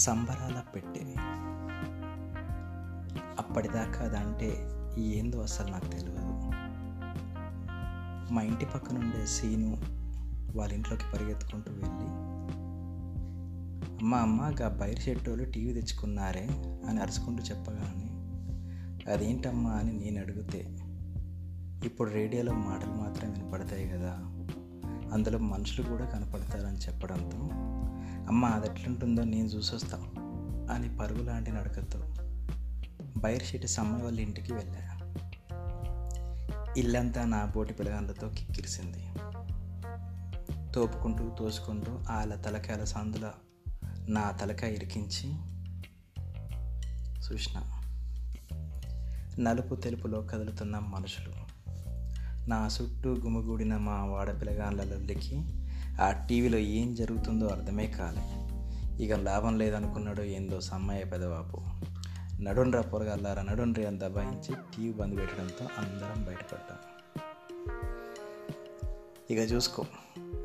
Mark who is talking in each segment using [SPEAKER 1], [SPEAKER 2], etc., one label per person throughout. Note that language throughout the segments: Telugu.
[SPEAKER 1] సంబరాల పెట్టేవి అప్పటిదాకా అదంటే ఏందో అసలు నాకు తెలియదు మా ఇంటి పక్కన ఉండే సీను వాళ్ళ ఇంట్లోకి పరిగెత్తుకుంటూ వెళ్ళి అమ్మ అమ్మ గా బయట షెట్టోళ్ళు టీవీ తెచ్చుకున్నారే అని అరుచుకుంటూ చెప్పగానే అదేంటమ్మా అని నేను అడిగితే ఇప్పుడు రేడియోలో మాటలు మాత్రం వినపడతాయి కదా అందులో మనుషులు కూడా కనపడతారని చెప్పడంతో అమ్మ అది ఎట్లుంటుందో నేను చూసొస్తా అని పరుగు లాంటి నడకతో బైర్షెట్టి సమ్మయ్య వాళ్ళ ఇంటికి వెళ్ళా. ఇల్లంతా నా బోటి పిలగాళ్ళతో కిక్కిరిసింది. తోపుకుంటూ తోసుకుంటూ వాళ్ళ తలకాయల సందుల నా తలకాయ ఇరికించి చూసిన నలుపు తెలుపులో కదులుతున్న మనుషులు నా చుట్టూ గుమిగూడిన మా వాడ పిల్లగాళ్ళకి ఆ టీవీలో ఏం జరుగుతుందో అర్థమే కాలే. ఇక లాభం లేదనుకున్నాడో ఏందో సమ్మయ్య పెదవాపు. నడుండ్రా పొరగల్లారా నడుండ్రి అని దబాయించి టీవీ బంద్ పెట్టడంతో అందరం బయటపడ్డాం. ఇక చూసుకో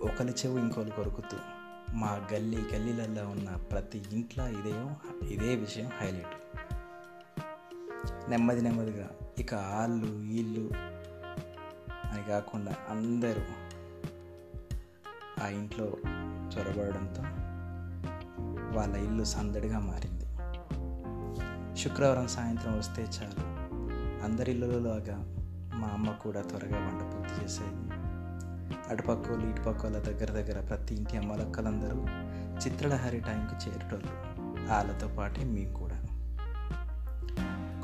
[SPEAKER 1] ఒకరి చెవు ఇంకోరు కొరుకుతూ మా గల్లీ గల్లీలల్లో ఉన్న ప్రతి ఇంట్లో ఇదే ఇదే విషయం హైలైట్. నెమ్మది నెమ్మదిగా ఇక ఆళ్ళు వీళ్ళు అని కాకుండా అందరూ ఆ ఇంట్లో చొరబడడంతో వాళ్ళ ఇల్లు సందడిగా మారింది. శుక్రవారం సాయంత్రం వస్తే చాలు. అందరి ఇళ్ళలోలాగా మా అమ్మ కూడా త్వరగా వంట పూర్తి చేసేది. అటుపక్కోళ్ళు ఇటుపక్కోళ్ళ దగ్గర దగ్గర ప్రతి ఇంటి అమ్మలక్కలందరూ చిత్రలహరి టైంకి చేరేటోళ్ళు. వాళ్ళతో పాటే మేము కూడా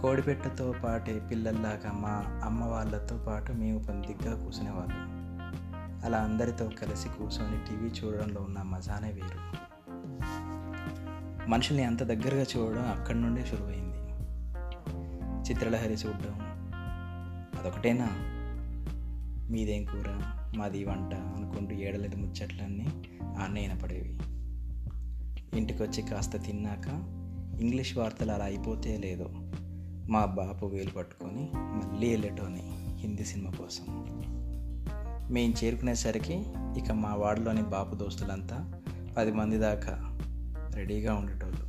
[SPEAKER 1] కోడిపెట్టతో పాటే పిల్లల్లాగా మా అమ్మ వాళ్ళతో పాటు మేము పందిగ్గా కూర్చునేవాళ్ళం అలా అందరితో కలిసి కూర్చొని టీవీ చూడడంలో ఉన్న మజానే వేరు. మనుషుల్ని అంత దగ్గరగా చూడడం అక్కడి నుండే సులువైంది చిత్రలహరి చూడడం అదొకటేనా? మీదేం కూర? మాది వంట అనుకుంటూ ఏడలేదు ముచ్చట్లన్నీ ఆన్నయ్యన పడేవి ఇంటికి వచ్చి కాస్త తిన్నాక ఇంగ్లీష్ వార్తలు అలా అయిపోతే లేదో మా బాపు వేలు పట్టుకొని మళ్ళీ వెళ్ళేటోని హిందీ సినిమా కోసం. మేము చేరుకునేసరికి ఇక మా వాడలోని బాపు దోస్తులంతా పది మంది దాకా రెడీగా ఉండేటోళ్ళు.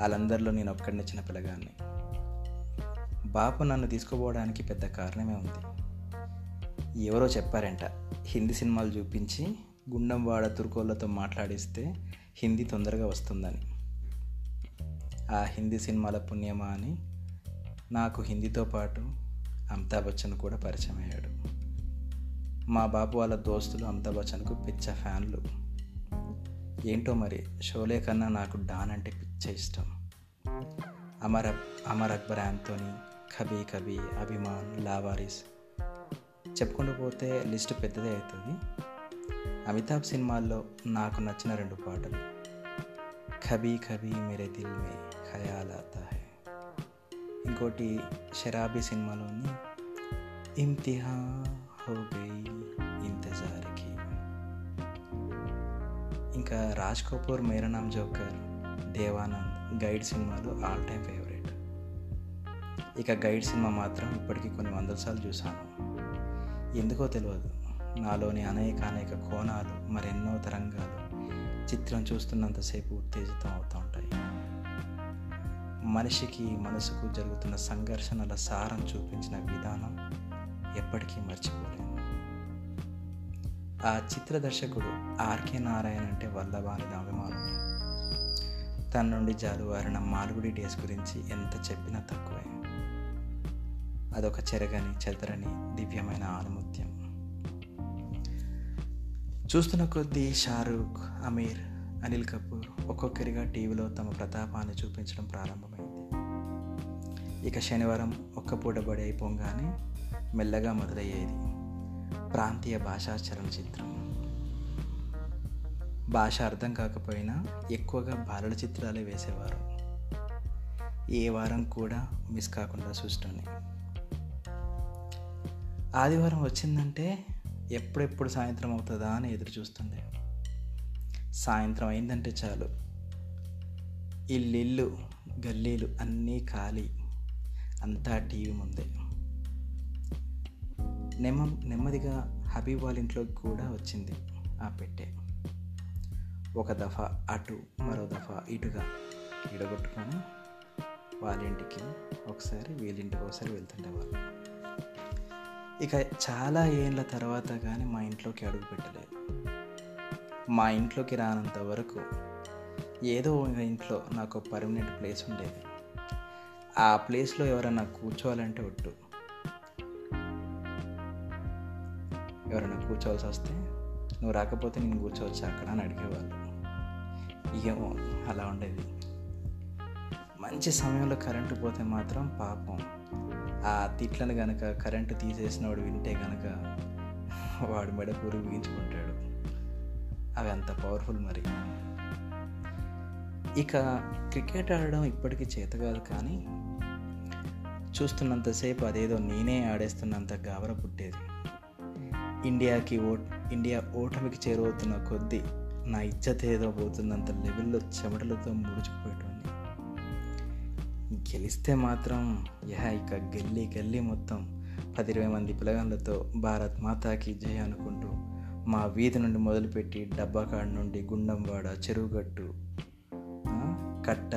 [SPEAKER 1] వాళ్ళందరిలో నేను ఒక్కడిని చిన్న పిల్లగాన్ని. బాపు నన్ను తీసుకుపోవడానికి పెద్ద కారణమే ఉంది. ఎవరో చెప్పారంట హిందీ సినిమాలు చూపించి గుండంవాడ తుర్కోళ్ళతో మాట్లాడిస్తే హిందీ తొందరగా వస్తుందని. ఆ హిందీ సినిమాల పుణ్యమా అని నాకు హిందీతో పాటు అమితాబ్ బచ్చన్ కూడా పరిచయం అయ్యాడు. మా బాబు వాళ్ళ దోస్తులు అమితాబ్ బచ్చన్కు పిచ్చ ఫ్యాన్లు. ఏంటో మరి షోలే కన్నా నాకు డాన్ అంటే పిచ్చ ఇష్టం. అమర్ అమర్ అక్బర్ యాంతోని కబీ కబీ అభిమాన్ లావారిస్. చెప్పుకుంటూ పోతే లిస్ట్ పెద్దదే అవుతుంది అమితాబ్ సినిమాల్లో నాకు నచ్చిన రెండు పాటలు. కబీ కబీ మేరే దిల్ మే ఖయాల్ ఆతా హై. ఇంకోటి షరాబీ సినిమాలోని ఇమ్తిహా హో గయి ఇంతజార్కి ఇంకా రాజ్ కపూర్ మేరా నామ్ జోకర్ దేవానంద్ గైడ్ సినిమాలు ఆల్ టైమ్ ఫేవరెట్ ఇక గైడ్ సినిమా మాత్రం ఇప్పటికీ కొన్ని వందల సార్లు చూశాను ఎందుకో తెలియదు నాలోని అనేక అనేక కోణాలు మరెన్నో తరంగాలు చిత్రం చూస్తున్నంతసేపు ఉత్తేజితం అవుతూ ఉంటాయి మనిషికి మనసుకు జరుగుతున్న సంఘర్షణల సారం చూపించిన విధానం ఎప్పటికీ మర్చిపోలేను ఆ చిత్ర దర్శకుడు ఆర్కే నారాయణ అంటే వల్లభాని అభిమానం తన నుండి జాలువారిన మాలుగుడి డేస్ గురించి ఎంత చెప్పినా తక్కువే. అదొక చెరగని చెదరని దివ్యమైన ఆనుమత్యం చూస్తున్న కొద్దీ షారూఖ్ అమీర్ అనిల్ కపూర్ ఒక్కొక్కరిగా టీవీలో తమ ప్రతాపాన్ని చూపించడం ప్రారంభమైంది. ఇక శనివారం ఒక్క పూట బడి అయిపోగానే మెల్లగా మొదలయ్యేది. ప్రాంతీయ భాషా చలనచిత్రం. భాష అర్థం కాకపోయినా ఎక్కువగా బాలల చిత్రాలే వేసేవారు. ఏ వారం కూడా మిస్ కాకుండా చూస్తుంది ఆదివారం వచ్చిందంటే ఎప్పుడెప్పుడు సాయంత్రం అవుతుందా అని ఎదురు చూస్తుండే. సాయంత్రం అయిందంటే చాలు. ఇల్లు గల్లీలు అన్నీ ఖాళీ. అంతా టీవీ ముందే. నెమ్మ నెమ్మదిగా హబీబ్ వాళ్ళ ఇంట్లోకి కూడా వచ్చింది ఆ పెట్టే. ఒక దఫా అటు మరో దఫా ఇటుగా ఇడగొట్టుకొని వాళ్ళ ఇంటికి ఒకసారి వీళ్ళింటికి ఒకసారి వెళ్తుండేవాళ్ళు ఇక చాలా ఏళ్ళ తర్వాత కానీ మా ఇంట్లోకి అడుగు పెట్టలేదు. మా ఇంట్లోకి రానంత వరకు ఏదో ఇంట్లో నాకు పర్మనెంట్ ప్లేస్ ఉండేది. ఆ ప్లేస్లో ఎవరైనా కూర్చోవాలంటే ఒట్టు. ఎవరైనా కూర్చోవాల్సి వస్తే నువ్వు రాకపోతే నేను కూర్చోవచ్చు అక్కడ అని అడిగేవాళ్ళు. ఏమో అలా ఉండేది. మంచి సమయంలో కరెంటు పోతే మాత్రం పాపం. ఆ తిట్లను కనుక కరెంటు తీసేసినవాడు వింటే కనుక వాడు మెడ పూరి బిగించుకుంటాడు అవి అంత పవర్ఫుల్ మరి. ఇక క్రికెట్ ఆడడం ఇప్పటికీ చేత కాదు కానీ చూస్తున్నంతసేపు అదేదో నేనే ఆడేస్తున్నంత గాబర పుట్టేది. ఇండియాకి ఓ ఇండియా ఓటమికి చేరువవుతున్న కొద్దీ నా ఇజ్జత్ ఏదో పోతున్నంత లెవెల్లో చెమటలతో ముడుచుకుపోయేటోని గెలిస్తే మాత్రం యహ ఇక గల్లీ గల్లీ మొత్తం పది ఇరవై మంది పిల్లగాళ్ళతో భారత్ మాతాకి జయ అనుకుంటూ మా వీధి నుండి మొదలుపెట్టి డబ్బాకాడ నుండి గుండంవాడ చెరువుగట్టు కట్ట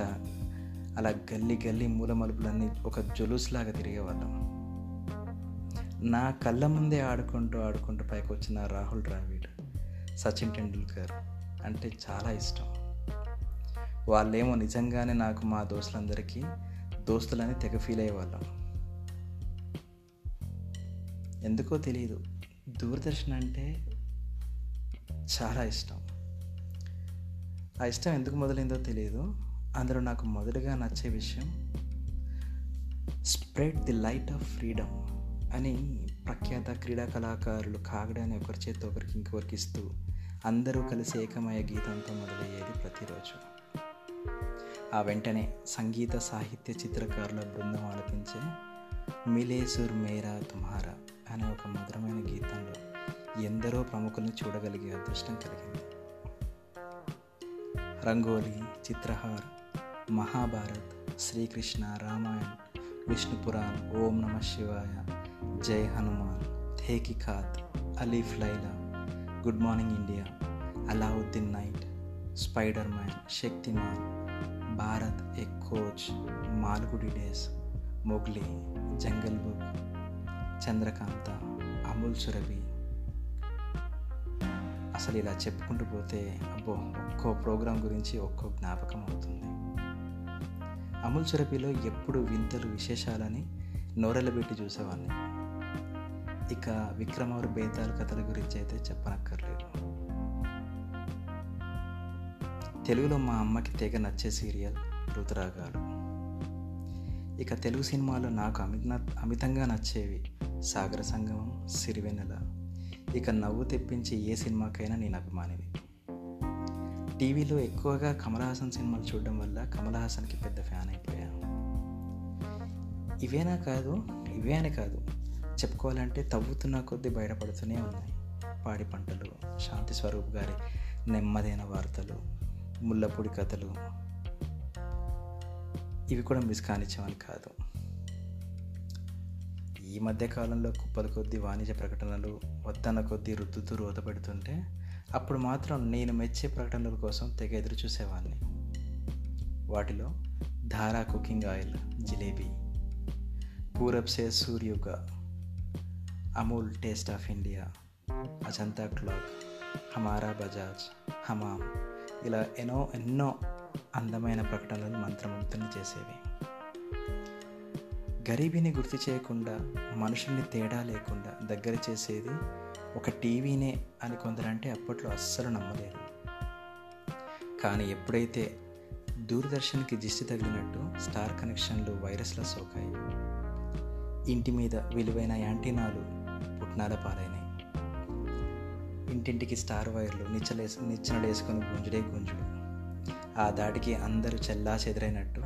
[SPEAKER 1] అలా గల్లీ గల్లీ మూలమలుపులన్నీ ఒక జులుస్లాగా తిరిగేవాళ్ళం. నా కళ్ళ ముందే ఆడుకుంటూ ఆడుకుంటూ పైకి వచ్చిన రాహుల్ ద్రావిడ్ సచిన్ టెండూల్కర్ అంటే చాలా ఇష్టం. వాళ్ళేమో నిజంగానే నాకు మా దోస్తులందరికీ దోస్తులని తెగ ఫీల్ అయ్యేవాళ్ళం. ఎందుకో తెలియదు దూరదర్శన్ అంటే చాలా ఇష్టం. ఆ ఇష్టం ఎందుకు మొదలైందో తెలియదు అందులో నాకు మొదటగా నచ్చే విషయం spread the light of freedom. అని ప్రఖ్యాత క్రీడా కళాకారులు కాగడాన్ని ఒకరి చేత ఒకరికి ఇంకొకరికి ఇస్తూ అందరూ కలిసి ఏకమయ గీతంతో మొదలయ్యేది ప్రతిరోజు. ఆ వెంటనే సంగీత సాహిత్య చిత్రకారుల బృందం ఆలపించే మిలేసుర్ మేరా తుమారా అనే ఒక మధురమైన గీతంలో ఎందరో ప్రముఖులను చూడగలిగే అదృష్టం కలిగింది. రంగోలి చిత్రహార్ మహాభారత్ శ్రీకృష్ణ రామాయణ్ విష్ణు పురాణ్ ఓం నమ శివాయ Jai Hanuman. థేకి ఖాత్ Alif Laila good morning India Alauddin night Spider Man Shaktimaan Bharat Ek Khoj Malgudi Days Mowgli Jungle Book Chandrakanta Amul Surabhi. అసలు ఇలా చెప్పుకుంటూ పోతే అబ్బో ఒక్కో ప్రోగ్రాం గురించి ఒక్కో జ్ఞాపకం అవుతుంది. అమూల్ సురభిలో ఎప్పుడు వింతలు విశేషాలని నోరెలబెట్టి చూసేవాడిని ఇక విక్రమారు బేతాల కథల గురించి అయితే చెప్పనక్కర్లేదు. తెలుగులో మా అమ్మకి తెగ నచ్చే సీరియల్ రుతురాగాలు ఇక తెలుగు సినిమాలో నాకు అమిత అమితంగా నచ్చేవి సాగర సంగమం సిరివెన్నెల. ఇక నవ్వు తెప్పించి ఏ సినిమాకైనా నేను అభిమానిని. టీవీలో ఎక్కువగా కమల్ హాసన్ సినిమాలు చూడడం వల్ల కమల్ హాసన్కి పెద్ద ఫ్యాన్ అయిపోయాను ఇవేనా కాదు ఇవే అని కాదు. చెప్పుకోవాలంటే తవ్వుతున్న కొద్దీ బయటపడుతూనే ఉన్నాయి. పాడి పంటలు శాంతి స్వరూప్ గారి నెమ్మదైన వార్తలు ముల్లపూడి కథలు. ఇవి కూడా మిస్ కానిచ్చామని కాదు. ఈ మధ్య కాలంలో కుప్పల కొద్దీ వాణిజ్య ప్రకటనలు వద్దన్న కొద్దీ రుద్దుతూ రోత పెడుతుంటే అప్పుడు మాత్రం నేను మెచ్చే ప్రకటనల కోసం తెగ ఎదురు చూసేవాడిని వాటిలో ధారా కుకింగ్ ఆయిల్ జిలేబీ పూరబ్ సే సూర్యుగ Amul taste of India Ajanta clock హమారా బజాజ్ హమామ్ ఇలా ఎన్నో ఎన్నో అందమైన ప్రకటనలను మంత్రముగ్ధుని చేసేవి గరీబీని గుర్తు చేయకుండా మనుషుల్ని తేడా లేకుండా దగ్గర చేసేది ఒక టీవీనే అని కొందరంటే అప్పట్లో అస్సలు నమ్మలేదు। కానీ ఎప్పుడైతే దూరదర్శన్కి దిష్టి తగిలినట్టు స్టార్ కనెక్షన్లు వైరస్ల సోకాయి. ఇంటి మీద విలువైన యాంటీనాలు పుట్నాల పాలైనాయి. ఇంటింటికి స్టార్ వైర్లు నిచ్చలేసు నిచ్చనడేసుకొని గుంజుడే గుంజుడు. ఆ దాటికి అందరూ చెల్లా చెదిరైనట్టు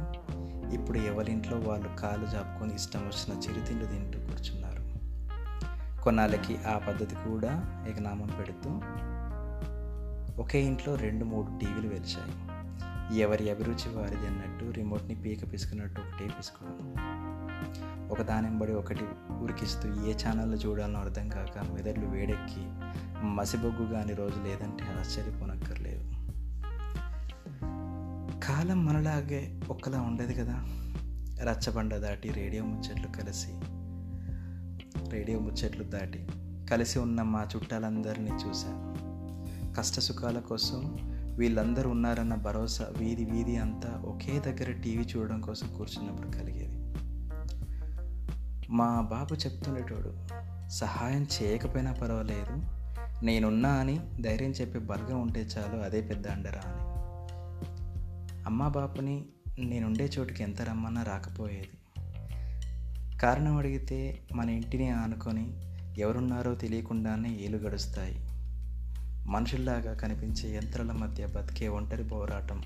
[SPEAKER 1] ఇప్పుడు ఎవరింట్లో వాళ్ళు కాలు జాపుకొని ఇష్టం వచ్చిన చిరుతిండ్లు తింటూ కూర్చున్నారు. కొన్నాళ్ళకి ఆ పద్ధతి కూడా ఎగనామం పెడుతూ ఒకే ఇంట్లో రెండు మూడు టీవీలు వెలిచాయి ఎవరి అభిరుచి వారిది అన్నట్టు రిమోట్ని పీక పిసుకున్నట్టు ఒకటే పిసుకోవడం ఒక దానింబడి ఒకటి ఉరికిస్తూ ఏ ఛానల్లో చూడాలో అర్థం కాక మెదడులు వేడెక్కి మసిబొగ్గు కాని రోజు లేదంటే ఆశ్చర్యపోనక్కర్లేదు. కాలం మనలాగే ఒక్కలా ఉండదు కదా? రచ్చబండ దాటి రేడియో ముచ్చట్లు కలిసి రేడియో ముచ్చట్లు దాటి కలిసి ఉన్న మా చుట్టాలందరినీ చూశాను కష్టసుఖాల కోసం వీళ్ళందరూ ఉన్నారన్న భరోసా వీధి వీధి అంతా ఒకే దగ్గర టీవీ చూడడం కోసం కూర్చున్నప్పుడు కలిగేది. మా బాబు చెప్తుండేటోడు సహాయం చేయకపోయినా పర్వాలేదు నేనున్నా అని ధైర్యం చెప్పే బలగం ఉంటే చాలు అదే పెద్ద అండరా అని. అమ్మా బాపుని నేనుండే చోటుకి ఎంత రమ్మన్నా రాకపోయేది. కారణం అడిగితే మన ఇంటిని ఆనుకొని ఎవరున్నారో తెలియకుండానే ఏలు గడుస్తాయి. మనుషుల్లాగా కనిపించే యంత్రాల మధ్య బతికే ఒంటరి పోరాటం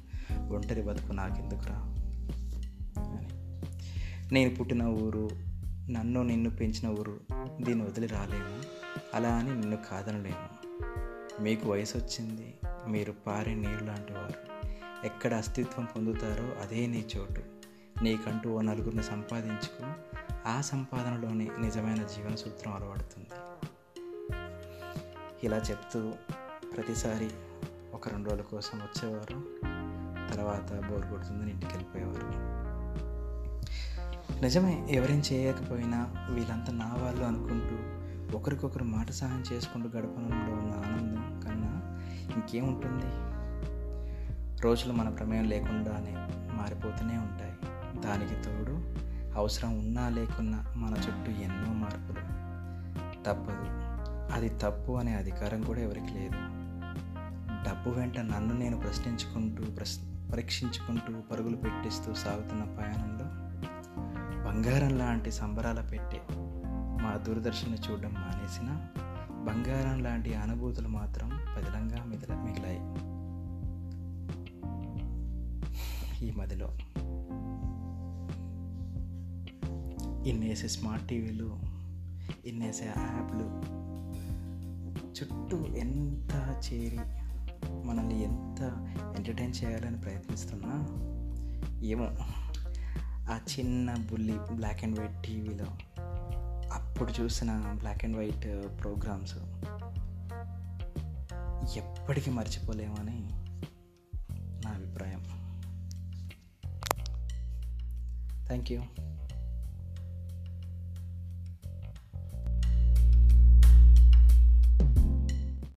[SPEAKER 1] ఒంటరి బతుకు నాకెందుకురా అని. నేను పుట్టిన ఊరు నన్ను నిన్ను పెంచిన ఊరు దీన్ని వదిలి రాలేము. అలా అని నిన్ను కాదనలేము. మీకు వయసు వచ్చింది. మీరు పారే నీరు లాంటి వారు. ఎక్కడ అస్తిత్వం పొందుతారో అదే నీ చోటు. నీకంటూ ఓ నలుగురిని సంపాదించుకు. ఆ సంపాదనలోనే నిజమైన జీవన సూత్రం అలవడుతుంది. ఇలా చెప్తూ ప్రతిసారి ఒక రెండు రోజుల కోసం వచ్చేవారు. తర్వాత బోర్ కొడుతుందని ఇంటికి వెళ్ళిపోయేవారు. నిజమే ఎవరేం చేయకపోయినా వీళ్ళంతా నా వాళ్ళు అనుకుంటూ ఒకరికొకరు మాట సహాయం చేసుకుంటూ గడపడంలో ఉన్న ఆనందం కన్నా ఇంకేముంటుంది? రోజులు మన ప్రమేయం లేకుండానే మారిపోతూనే ఉంటాయి. దానికి తోడు అవసరం ఉన్నా లేకున్నా మన చుట్టూ ఎన్నో మార్పులు. తప్పదు. అది తప్పు అనే అధికారం కూడా ఎవరికి లేదు. డబ్బు వెంట నన్ను నేను ప్రశ్నించుకుంటూ ప్రశ్ పరీక్షించుకుంటూ పరుగులు పెట్టిస్తూ సాగుతున్న ప్రయాణంలో బంగారం లాంటి సంబరాల పెట్టే మా దూరదర్శన్ చూడడం మానేసిన బంగారం లాంటి అనుభూతులు మాత్రం పదిలంగా మిగిల మిగిలాయి. ఈ మదిలో ఇన్నేసే స్మార్ట్ టీవీలు ఇన్నేసే యాప్లు చుట్టూ ఎంత చేరి మనల్ని ఎంత ఎంటర్టైన్ చేయాలని ప్రయత్నిస్తున్నా ఏమో. ఆ చిన్న బుల్లి బ్లాక్ అండ్ వైట్ టీవీలో అప్పుడు చూసిన బ్లాక్ అండ్ వైట్ ప్రోగ్రామ్స్ ఎప్పటికీ మర్చిపోలేమని నా అభిప్రాయం. Thank you